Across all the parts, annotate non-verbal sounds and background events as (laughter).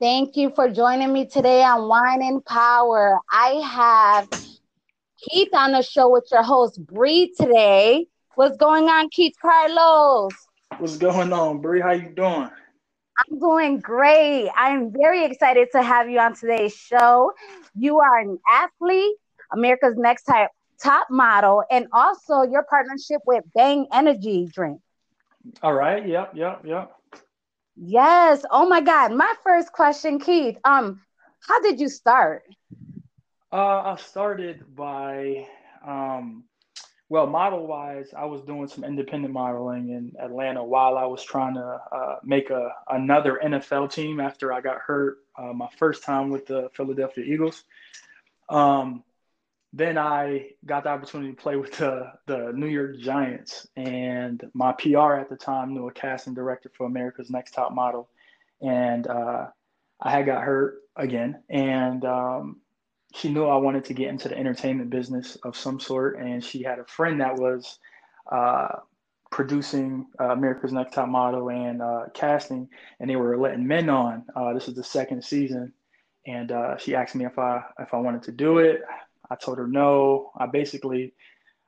Thank you for joining me today on Wine and Power. I have Keith on the show with your host Bree today. What's going on, Keith Carlos? What's going on, Bree? How you doing? I'm doing great. I'm very excited to have you on today's show. You are an athlete, America's Next Top top model, and also your partnership with Bang Energy Drink. All right. Yep. Yep. Yep. Yes. Oh my God. My first question, Keith. Um, how did you start? Uh, I started by, um, well, model wise, I was doing some independent modeling in Atlanta while I was trying to uh, make a another NFL team after I got hurt uh, my first time with the Philadelphia Eagles. Um, then I got the opportunity to play with the, the New York Giants. And my PR at the time knew a casting director for America's Next Top Model. And uh, I had got hurt again. And um, she knew I wanted to get into the entertainment business of some sort. And she had a friend that was uh, producing uh, America's Next Top Model and uh, casting. And they were letting men on. Uh, this is the second season. And uh, she asked me if I if I wanted to do it. I told her no. I basically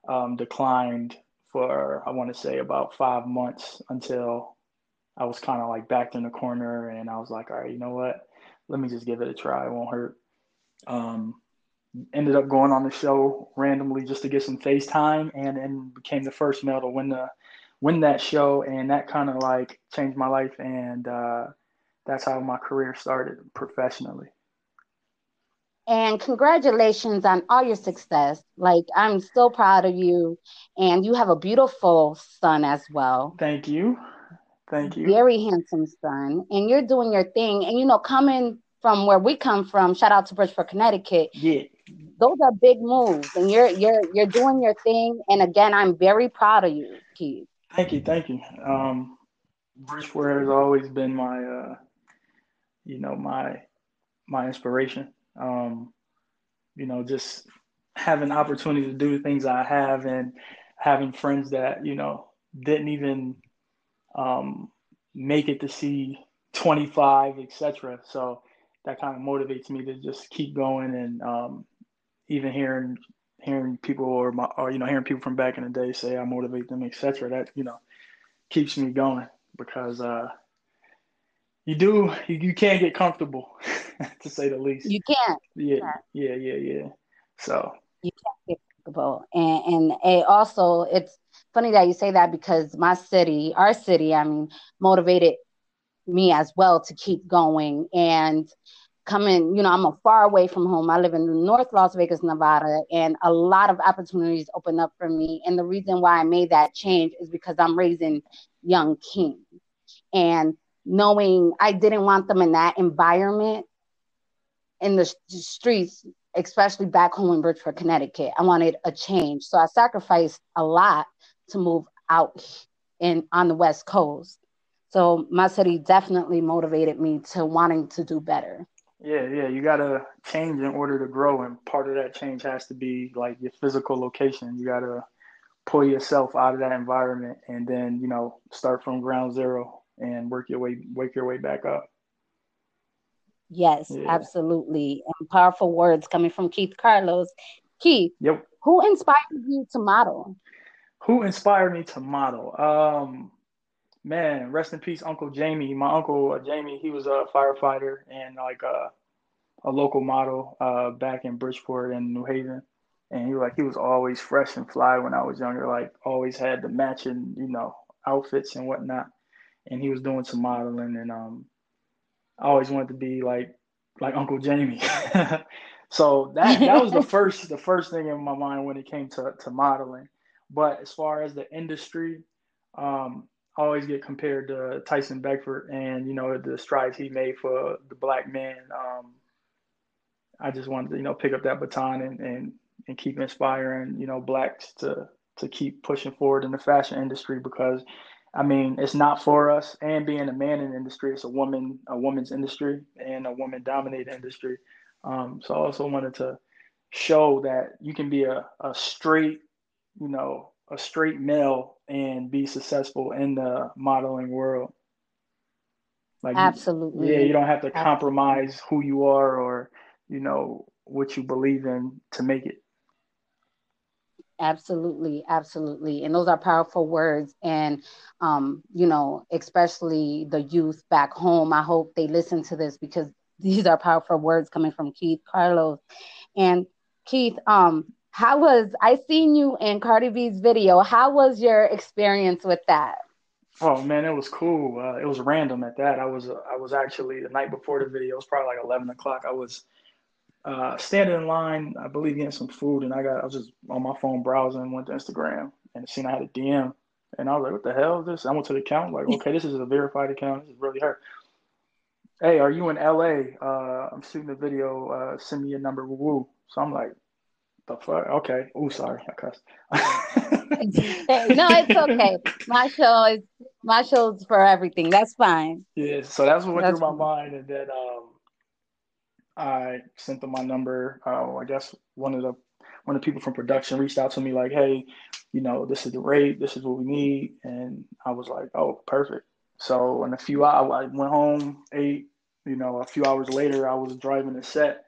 um, declined for, I want to say, about five months until I was kind of like backed in the corner and I was like, all right, you know what? Let me just give it a try. It won't hurt. Um, ended up going on the show randomly just to get some FaceTime and then became the first male to win the win that show and that kind of like changed my life and uh, that's how my career started professionally and congratulations on all your success. Like I'm so proud of you, and you have a beautiful son as well. Thank you, thank you. Very handsome son, and you're doing your thing. And you know, coming from where we come from, shout out to Bridgeport, Connecticut. Yeah, those are big moves, and you're you're you're doing your thing. And again, I'm very proud of you, Keith. Thank you, thank you. Um, Bridgeport has always been my, uh, you know, my my inspiration um, you know, just having opportunity to do things I have and having friends that, you know, didn't even um, make it to see 25, etc. So that kind of motivates me to just keep going and um, even hearing hearing people or, my, or you know hearing people from back in the day say I motivate them, etc. That you know keeps me going because uh, you do you, you can't get comfortable (laughs) (laughs) to say the least. You can't. Yeah, yeah, yeah, yeah. So you can't get comfortable, and and it also it's funny that you say that because my city, our city, I mean, motivated me as well to keep going and coming you know i'm a far away from home i live in north las vegas nevada and a lot of opportunities open up for me and the reason why i made that change is because i'm raising young kings and knowing I didn't want them in that environment in the streets, especially back home in Bridgeport, Connecticut. I wanted a change. So I sacrificed a lot to move out in on the West Coast. So my city definitely motivated me to wanting to do better. Yeah, yeah, you gotta change in order to grow, and part of that change has to be like your physical location. You gotta pull yourself out of that environment, and then you know start from ground zero and work your way wake your way back up. Yes, yeah. absolutely. And powerful words coming from Keith Carlos. Keith, yep. who inspired you to model? Who inspired me to model? Um, man, rest in peace, Uncle Jamie. My uncle uh, Jamie, he was a firefighter and like a, a local model uh, back in Bridgeport and New Haven. And he was like he was always fresh and fly when I was younger. Like always had the matching, you know, outfits and whatnot and he was doing some modeling and um I always wanted to be like like Uncle Jamie. (laughs) so that that was the (laughs) first the first thing in my mind when it came to, to modeling. But as far as the industry, um, I always get compared to Tyson Beckford and you know the strides he made for the black man. Um, I just wanted to you know pick up that baton and, and and keep inspiring you know blacks to to keep pushing forward in the fashion industry because I mean, it's not for us. And being a man in the industry, it's a woman, a woman's industry, and a woman-dominated industry. Um, so I also wanted to show that you can be a, a straight, you know, a straight male and be successful in the modeling world. Like absolutely, yeah, you don't have to absolutely. compromise who you are or you know what you believe in to make it. Absolutely, absolutely. And those are powerful words. And, um, you know, especially the youth back home, I hope they listen to this because (laughs) these are powerful words coming from Keith Carlos. And Keith, um, how was I seen you in Cardi B's video? How was your experience with that? Oh man, it was cool. Uh, it was random at that. I was uh, I was actually the night before the video. It was probably like eleven o'clock. I was uh, standing in line, I believe getting some food, and I got I was just on my phone browsing, went to Instagram, and seen I had a DM, and I was like, "What the hell is this?" I went to the account, like, "Okay, this is a verified account. This is really her." Hey, are you in LA? Uh, I'm shooting a video. Uh, send me your number. Woo woo. So I'm like, the fuck? Okay. Oh, sorry, I cussed. (laughs) no, it's okay. My show is my show's for everything. That's fine. Yeah. So that's what went that's through my mind, and then um, I sent them my number. Uh, I guess one of the one of the people from production reached out to me like, "Hey, you know, this is the rate. This is what we need." And I was like, "Oh, perfect." So in a few hours, I went home, ate. You know, a few hours later, I was driving the set,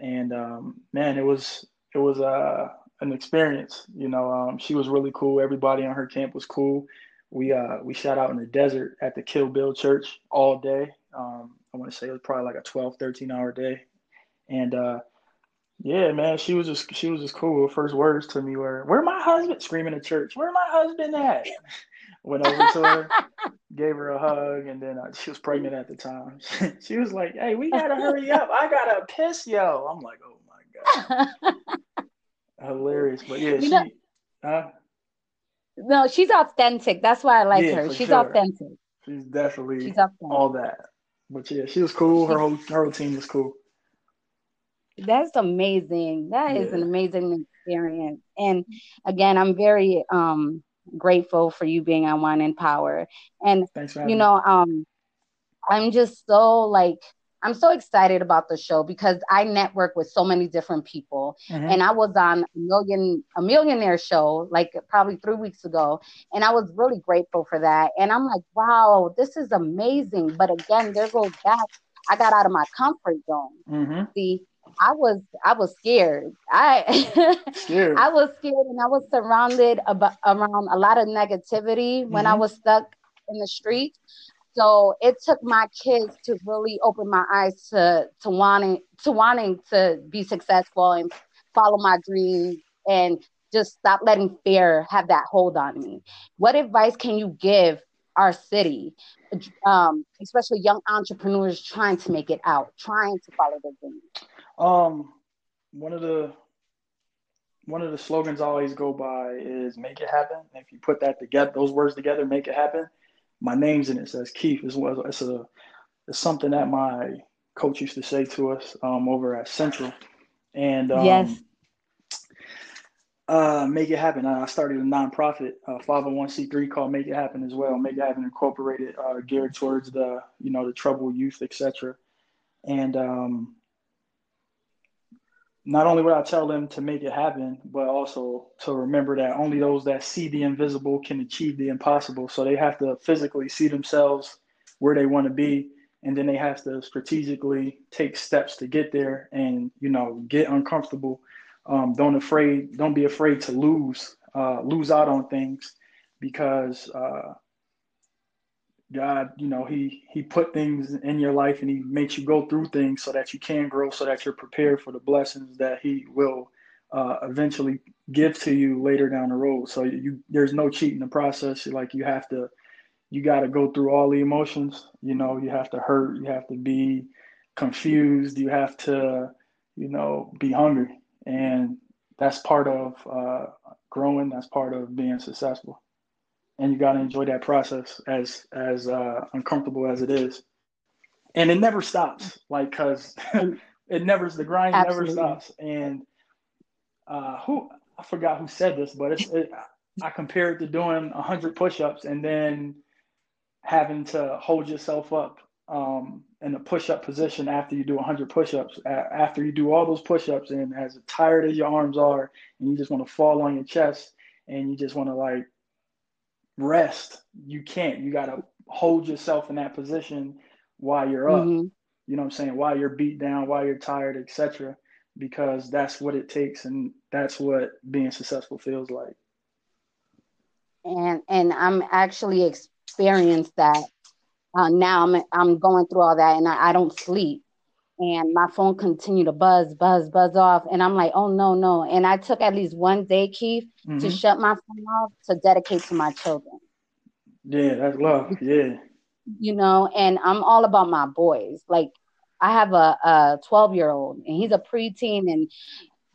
and um, man, it was it was uh, an experience. You know, um, she was really cool. Everybody on her camp was cool. We uh, we shot out in the desert at the Kill Bill Church all day. Um, I want to say it was probably like a 12, 13 hour day. And uh, yeah, man, she was just she was just cool. Her first words to me were, "Where my husband?" Screaming at church, "Where my husband at?" (laughs) Went over to her, (laughs) gave her a hug, and then uh, she was pregnant at the time. (laughs) she was like, "Hey, we gotta hurry up. I gotta piss, yo." I'm like, "Oh my god." Hilarious, but yeah, you she. Know, uh, no, she's authentic. That's why I like yeah, her. She's sure. authentic. She's definitely she's authentic. all that. But yeah, she was cool. Her whole her whole team was cool. That's amazing. That yeah. is an amazing experience. And again, I'm very um grateful for you being on Wine and Power. And you know, um I'm just so like I'm so excited about the show because I network with so many different people. Mm-hmm. And I was on a million a millionaire show like probably three weeks ago. And I was really grateful for that. And I'm like, wow, this is amazing. But again, there goes back. I got out of my comfort zone. Mm-hmm. See, I was I was scared. I scared. (laughs) I was scared and I was surrounded about, around a lot of negativity when mm-hmm. I was stuck in the street. So it took my kids to really open my eyes to to wanting to wanting to be successful and follow my dreams and just stop letting fear have that hold on me. What advice can you give our city, um, especially young entrepreneurs trying to make it out, trying to follow their dreams? Um, one of the one of the slogans I always go by is "Make it happen." If you put that together, those words together, "Make it happen." My name's in it says Keith. It's, it's a it's something that my coach used to say to us um, over at Central, and um, yes. Uh, make it happen. I started a nonprofit, uh, 501c3 called Make It Happen as well. Make It Happen Incorporated, uh, geared towards the you know the troubled youth, etc. And um, not only would I tell them to make it happen, but also to remember that only those that see the invisible can achieve the impossible. So they have to physically see themselves where they want to be, and then they have to strategically take steps to get there and you know get uncomfortable. Um, don't afraid, don't be afraid to lose, uh, lose out on things, because uh, God, you know, he he put things in your life and he makes you go through things so that you can grow, so that you're prepared for the blessings that he will uh, eventually give to you later down the road. So you there's no cheating the process. Like you have to, you got to go through all the emotions. You know, you have to hurt, you have to be confused, you have to, you know, be hungry, and that's part of uh, growing. That's part of being successful and you got to enjoy that process as as uh, uncomfortable as it is and it never stops like because (laughs) it never the grind Absolutely. never stops and uh, who i forgot who said this but it's it, i compare it to doing 100 push-ups and then having to hold yourself up um, in a push-up position after you do 100 push-ups after you do all those push-ups and as tired as your arms are and you just want to fall on your chest and you just want to like rest. You can't. You got to hold yourself in that position while you're up. Mm-hmm. You know what I'm saying? While you're beat down, while you're tired, etc. Because that's what it takes, and that's what being successful feels like. And and I'm actually experienced that uh, now. I'm I'm going through all that, and I, I don't sleep and my phone continued to buzz, buzz, buzz off. And I'm like, oh no, no. And I took at least one day, Keith, mm-hmm. to shut my phone off to dedicate to my children. Yeah, that's love. Yeah. You know, and I'm all about my boys. Like I have a, a 12 year old and he's a preteen and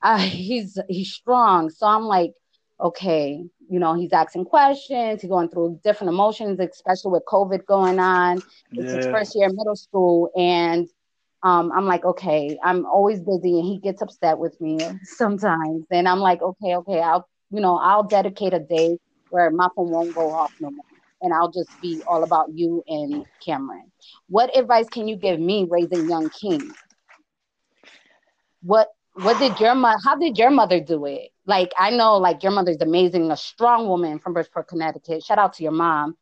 uh, he's he's strong. So I'm like, okay, you know, he's asking questions, he's going through different emotions, especially with COVID going on. It's yeah. his first year in middle school. And um, I'm like, okay, I'm always busy, and he gets upset with me sometimes. And I'm like, okay, okay, I'll, you know, I'll dedicate a day where my phone won't go off no more, and I'll just be all about you and Cameron. What advice can you give me raising young kings? What what did your mother? How did your mother do it? Like I know, like your mother's amazing, a strong woman from Bridgeport, Connecticut. Shout out to your mom.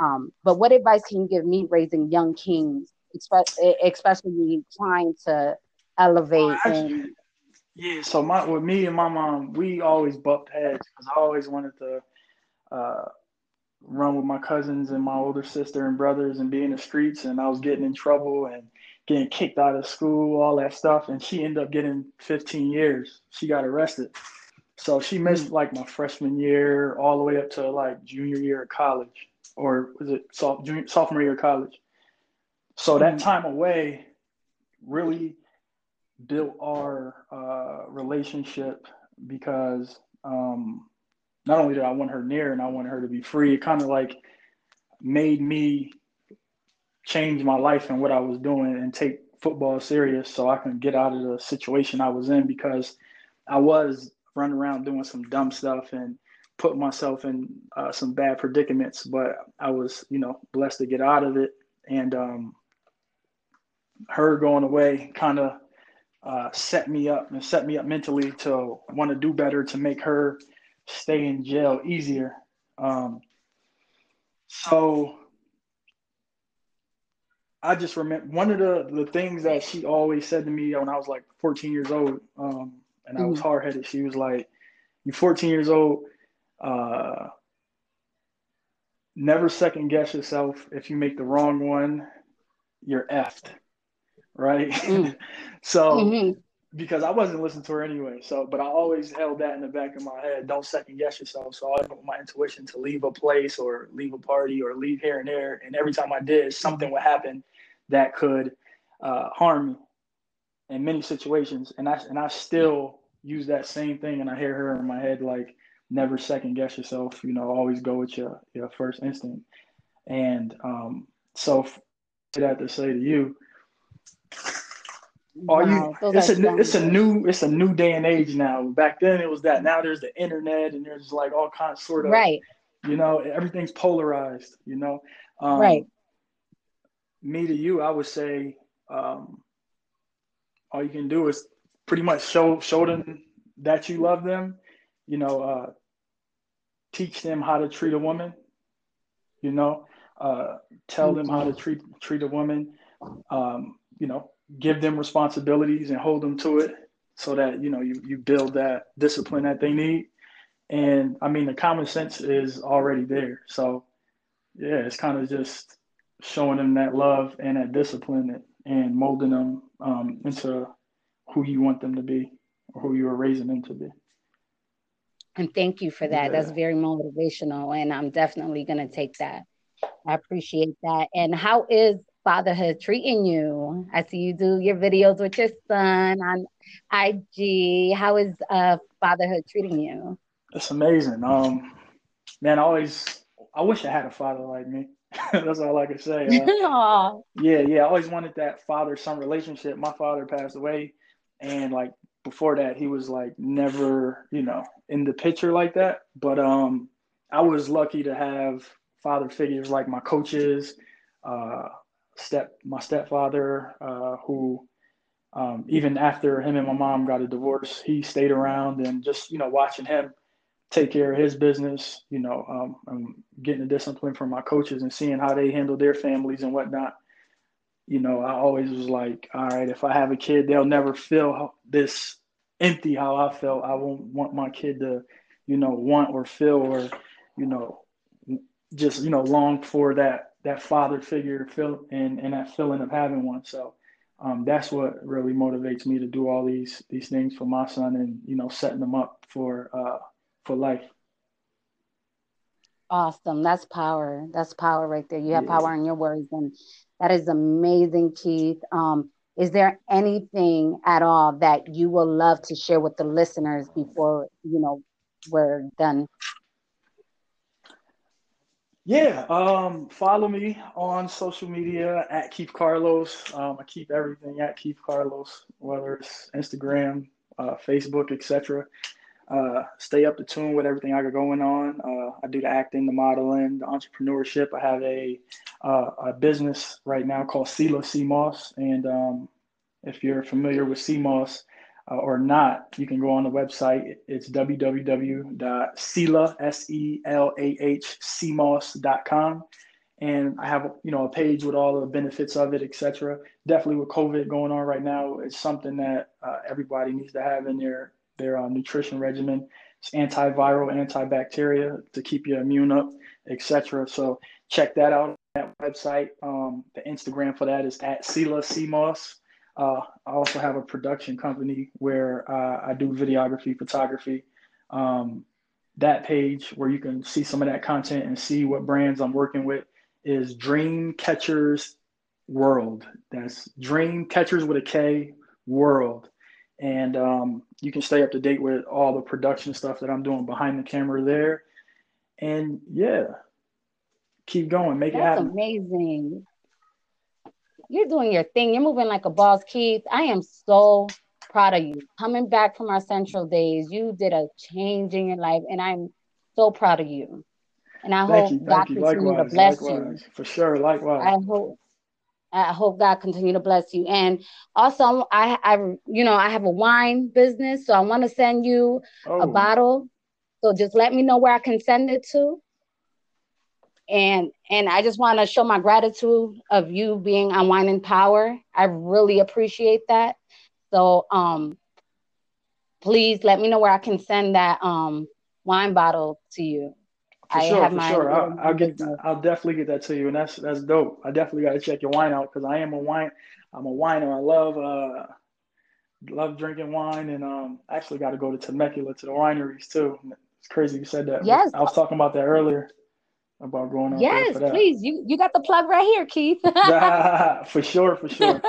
Um, but what advice can you give me raising young kings especially trying to elevate and yeah so my with me and my mom we always bumped heads because i always wanted to uh, run with my cousins and my older sister and brothers and be in the streets and i was getting in trouble and getting kicked out of school all that stuff and she ended up getting 15 years. She got arrested. So she missed mm. like my freshman year all the way up to like junior year of college or was it sophomore year of college so that mm-hmm. time away really built our uh, relationship because um, not only did I want her near and I wanted her to be free, it kind of like made me change my life and what I was doing and take football serious so I can get out of the situation I was in because I was running around doing some dumb stuff and put myself in uh, some bad predicaments, but I was, you know, blessed to get out of it. And um, her going away kind of uh, set me up and set me up mentally to want to do better to make her stay in jail easier. Um, so I just remember one of the, the things that she always said to me when I was like 14 years old, um, and I was mm-hmm. hard headed. She was like, "You're 14 years old, uh, never second guess yourself. If you make the wrong one, you're effed." Right? Mm. (laughs) so mm-hmm. because I wasn't listening to her anyway. So, but I always held that in the back of my head. Don't second guess yourself. So I went my intuition to leave a place or leave a party or leave here and there. And every time I did, something would happen that could uh, harm me in many situations. And I and I still use that same thing. And I hear her in my head like, never second guess yourself. You know, always go with your your first instinct. And um, so that to say to you are wow, you? It's a it's a new it's a new day and age now. Back then it was that. Now there's the internet and there's like all kinds sort of right. You know everything's polarized. You know. Um, right. Me to you, I would say, um, all you can do is pretty much show show them that you love them. You know, uh, teach them how to treat a woman. You know, uh, tell them how to treat treat a woman. Um, you know, give them responsibilities and hold them to it so that, you know, you, you build that discipline that they need. And I mean, the common sense is already there. So, yeah, it's kind of just showing them that love and that discipline and molding them um, into who you want them to be or who you are raising them to be. And thank you for that. Yeah. That's very motivational. And I'm definitely going to take that. I appreciate that. And how is fatherhood treating you? I see you do your videos with your son on IG. How is uh, fatherhood treating you? It's amazing. Um, man, I always I wish I had a father like me. (laughs) That's all I can say. Uh, (laughs) yeah, yeah. I always wanted that father son relationship. My father passed away, and like before that, he was like never, you know, in the picture like that. But um, I was lucky to have father figures like my coaches, uh, step my stepfather, uh, who um, even after him and my mom got a divorce, he stayed around and just you know watching him take care of his business, you know, um, getting the discipline from my coaches and seeing how they handle their families and whatnot. you know, I always was like, all right, if I have a kid, they'll never feel this empty how I felt. I won't want my kid to, you know, want or feel or, you know, just you know long for that that father figure feel and and that feeling of having one. So um, that's what really motivates me to do all these these things for my son and you know setting them up for uh, for life. Awesome. That's power. That's power right there. You have yeah. power in your words, and that is amazing, Keith. Um, is there anything at all that you will love to share with the listeners before you know we're done? Yeah, um, follow me on social media at Keith Carlos. Um, I keep everything at Keith Carlos, whether it's Instagram, uh, Facebook, etc. Uh, stay up to tune with everything I got going on. Uh, I do the acting, the modeling, the entrepreneurship. I have a uh, a business right now called Selah Sea Moss, and um, if you're familiar with moss, uh, or not, you can go on the website. It's www.selah, S-E-L-A-H, And I have, you know, a page with all the benefits of it, etc. Definitely with COVID going on right now, it's something that uh, everybody needs to have in their their uh, nutrition regimen. It's antiviral, antibacterial to keep your immune up, etc. So check that out. On that website. Um, the Instagram for that is at Selah Sea Moss. Uh, I also have a production company where uh, I do videography, photography. Um, that page where you can see some of that content and see what brands I'm working with is Dream Catchers World. That's Dream Catchers with a K World. And um, you can stay up to date with all the production stuff that I'm doing behind the camera there. And yeah, keep going, make That's it happen. Amazing you're doing your thing. You're moving like a boss, Keith. I am so proud of you. Coming back from our central days, you did a change in your life, and I'm so proud of you. And I thank hope you, God continue likewise, to bless likewise. you. For sure, likewise. I hope. I hope God continue to bless you. And also, I, I, you know, I have a wine business, so I want to send you oh. a bottle. So just let me know where I can send it to and and I just want to show my gratitude of you being on Wine and Power. I really appreciate that. So um please let me know where I can send that um wine bottle to you. For I sure, for sure. I'll, I'll, get. I'll definitely get that to you, and that's that's dope. I definitely got to check your wine out because I am a wine. I'm a winer. I love uh love drinking wine, and um actually got to go to Temecula to the wineries too. It's crazy you said that. Yes, I was talking about that earlier about going on. Yes, please. You you got the plug right here, Keith. (laughs) (laughs) for sure, for sure.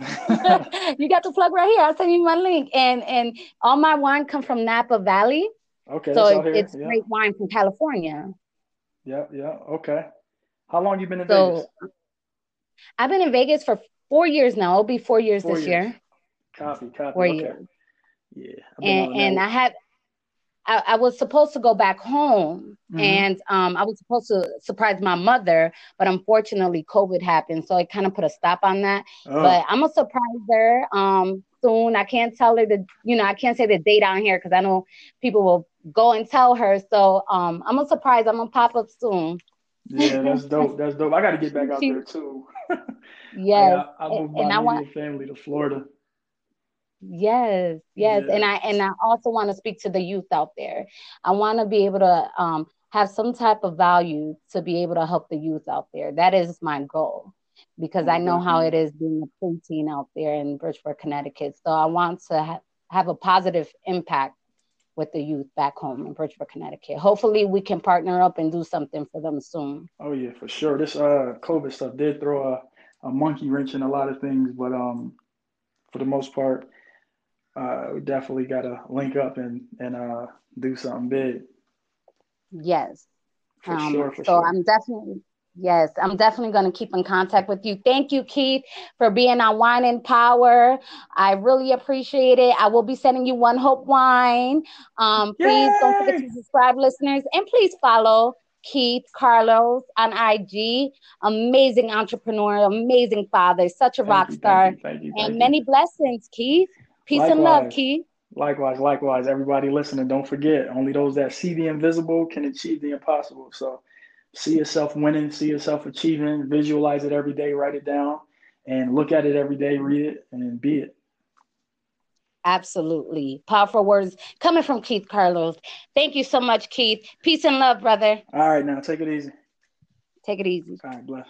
(laughs) you got the plug right here. I'll send you my link. And and all my wine come from Napa Valley. Okay. So it, it's yeah. great wine from California. Yeah, yeah. Okay. How long you been in so, Vegas? I've been in Vegas for four years now. It'll be four years four this years. year. Copy, copy. Four okay. years. Yeah. And and I had I, I, was supposed to go back home mm-hmm. and um, I was supposed to surprise my mother, but unfortunately COVID happened. So it kind of put a stop on that. Oh. But I'm gonna surprise her um, soon. I can't tell her the, you know, I can't say the date on here because I know people will go and tell her. So um, I'm gonna surprise. I'm gonna pop up soon. Yeah, that's (laughs) dope. That's dope. I got to get back out there too. (laughs) yes, I, I moved my and I want family to Florida. Yes, yes, yes. and I and I also want to speak to the youth out there. I want to be able to um, have some type of value to be able to help the youth out there. That is my goal because I know how it is being a preteen out there in Bridgeport, Connecticut. So I want to ha- have a positive impact with the youth back home in Bridgeport, Connecticut. Hopefully, we can partner up and do something for them soon. Oh yeah, for sure. This uh COVID stuff did throw a, a monkey wrench in a lot of things, but um for the most part, uh, we definitely got to link up and and uh, do something big. Yes. For um, sure. For so sure. I'm definitely Yes, I'm definitely going to keep in contact with you. Thank you, Keith, for being on Wine and Power. I really appreciate it. I will be sending you one hope wine. Um, please don't forget to subscribe, listeners, and please follow Keith Carlos on IG. Amazing entrepreneur, amazing father, such a thank rock you, star, thank you, and many blessings, Keith. Peace likewise, and love, Keith. Likewise, likewise. Everybody listening, don't forget, only those that see the invisible can achieve the impossible. So see yourself winning, see yourself achieving, visualize it every day, write it down, and look at it every day, read it, and be it. Absolutely. Powerful words coming from Keith Carlos. Thank you so much, Keith. Peace and love, brother. All right, now take it easy. Take it easy. All right, bless.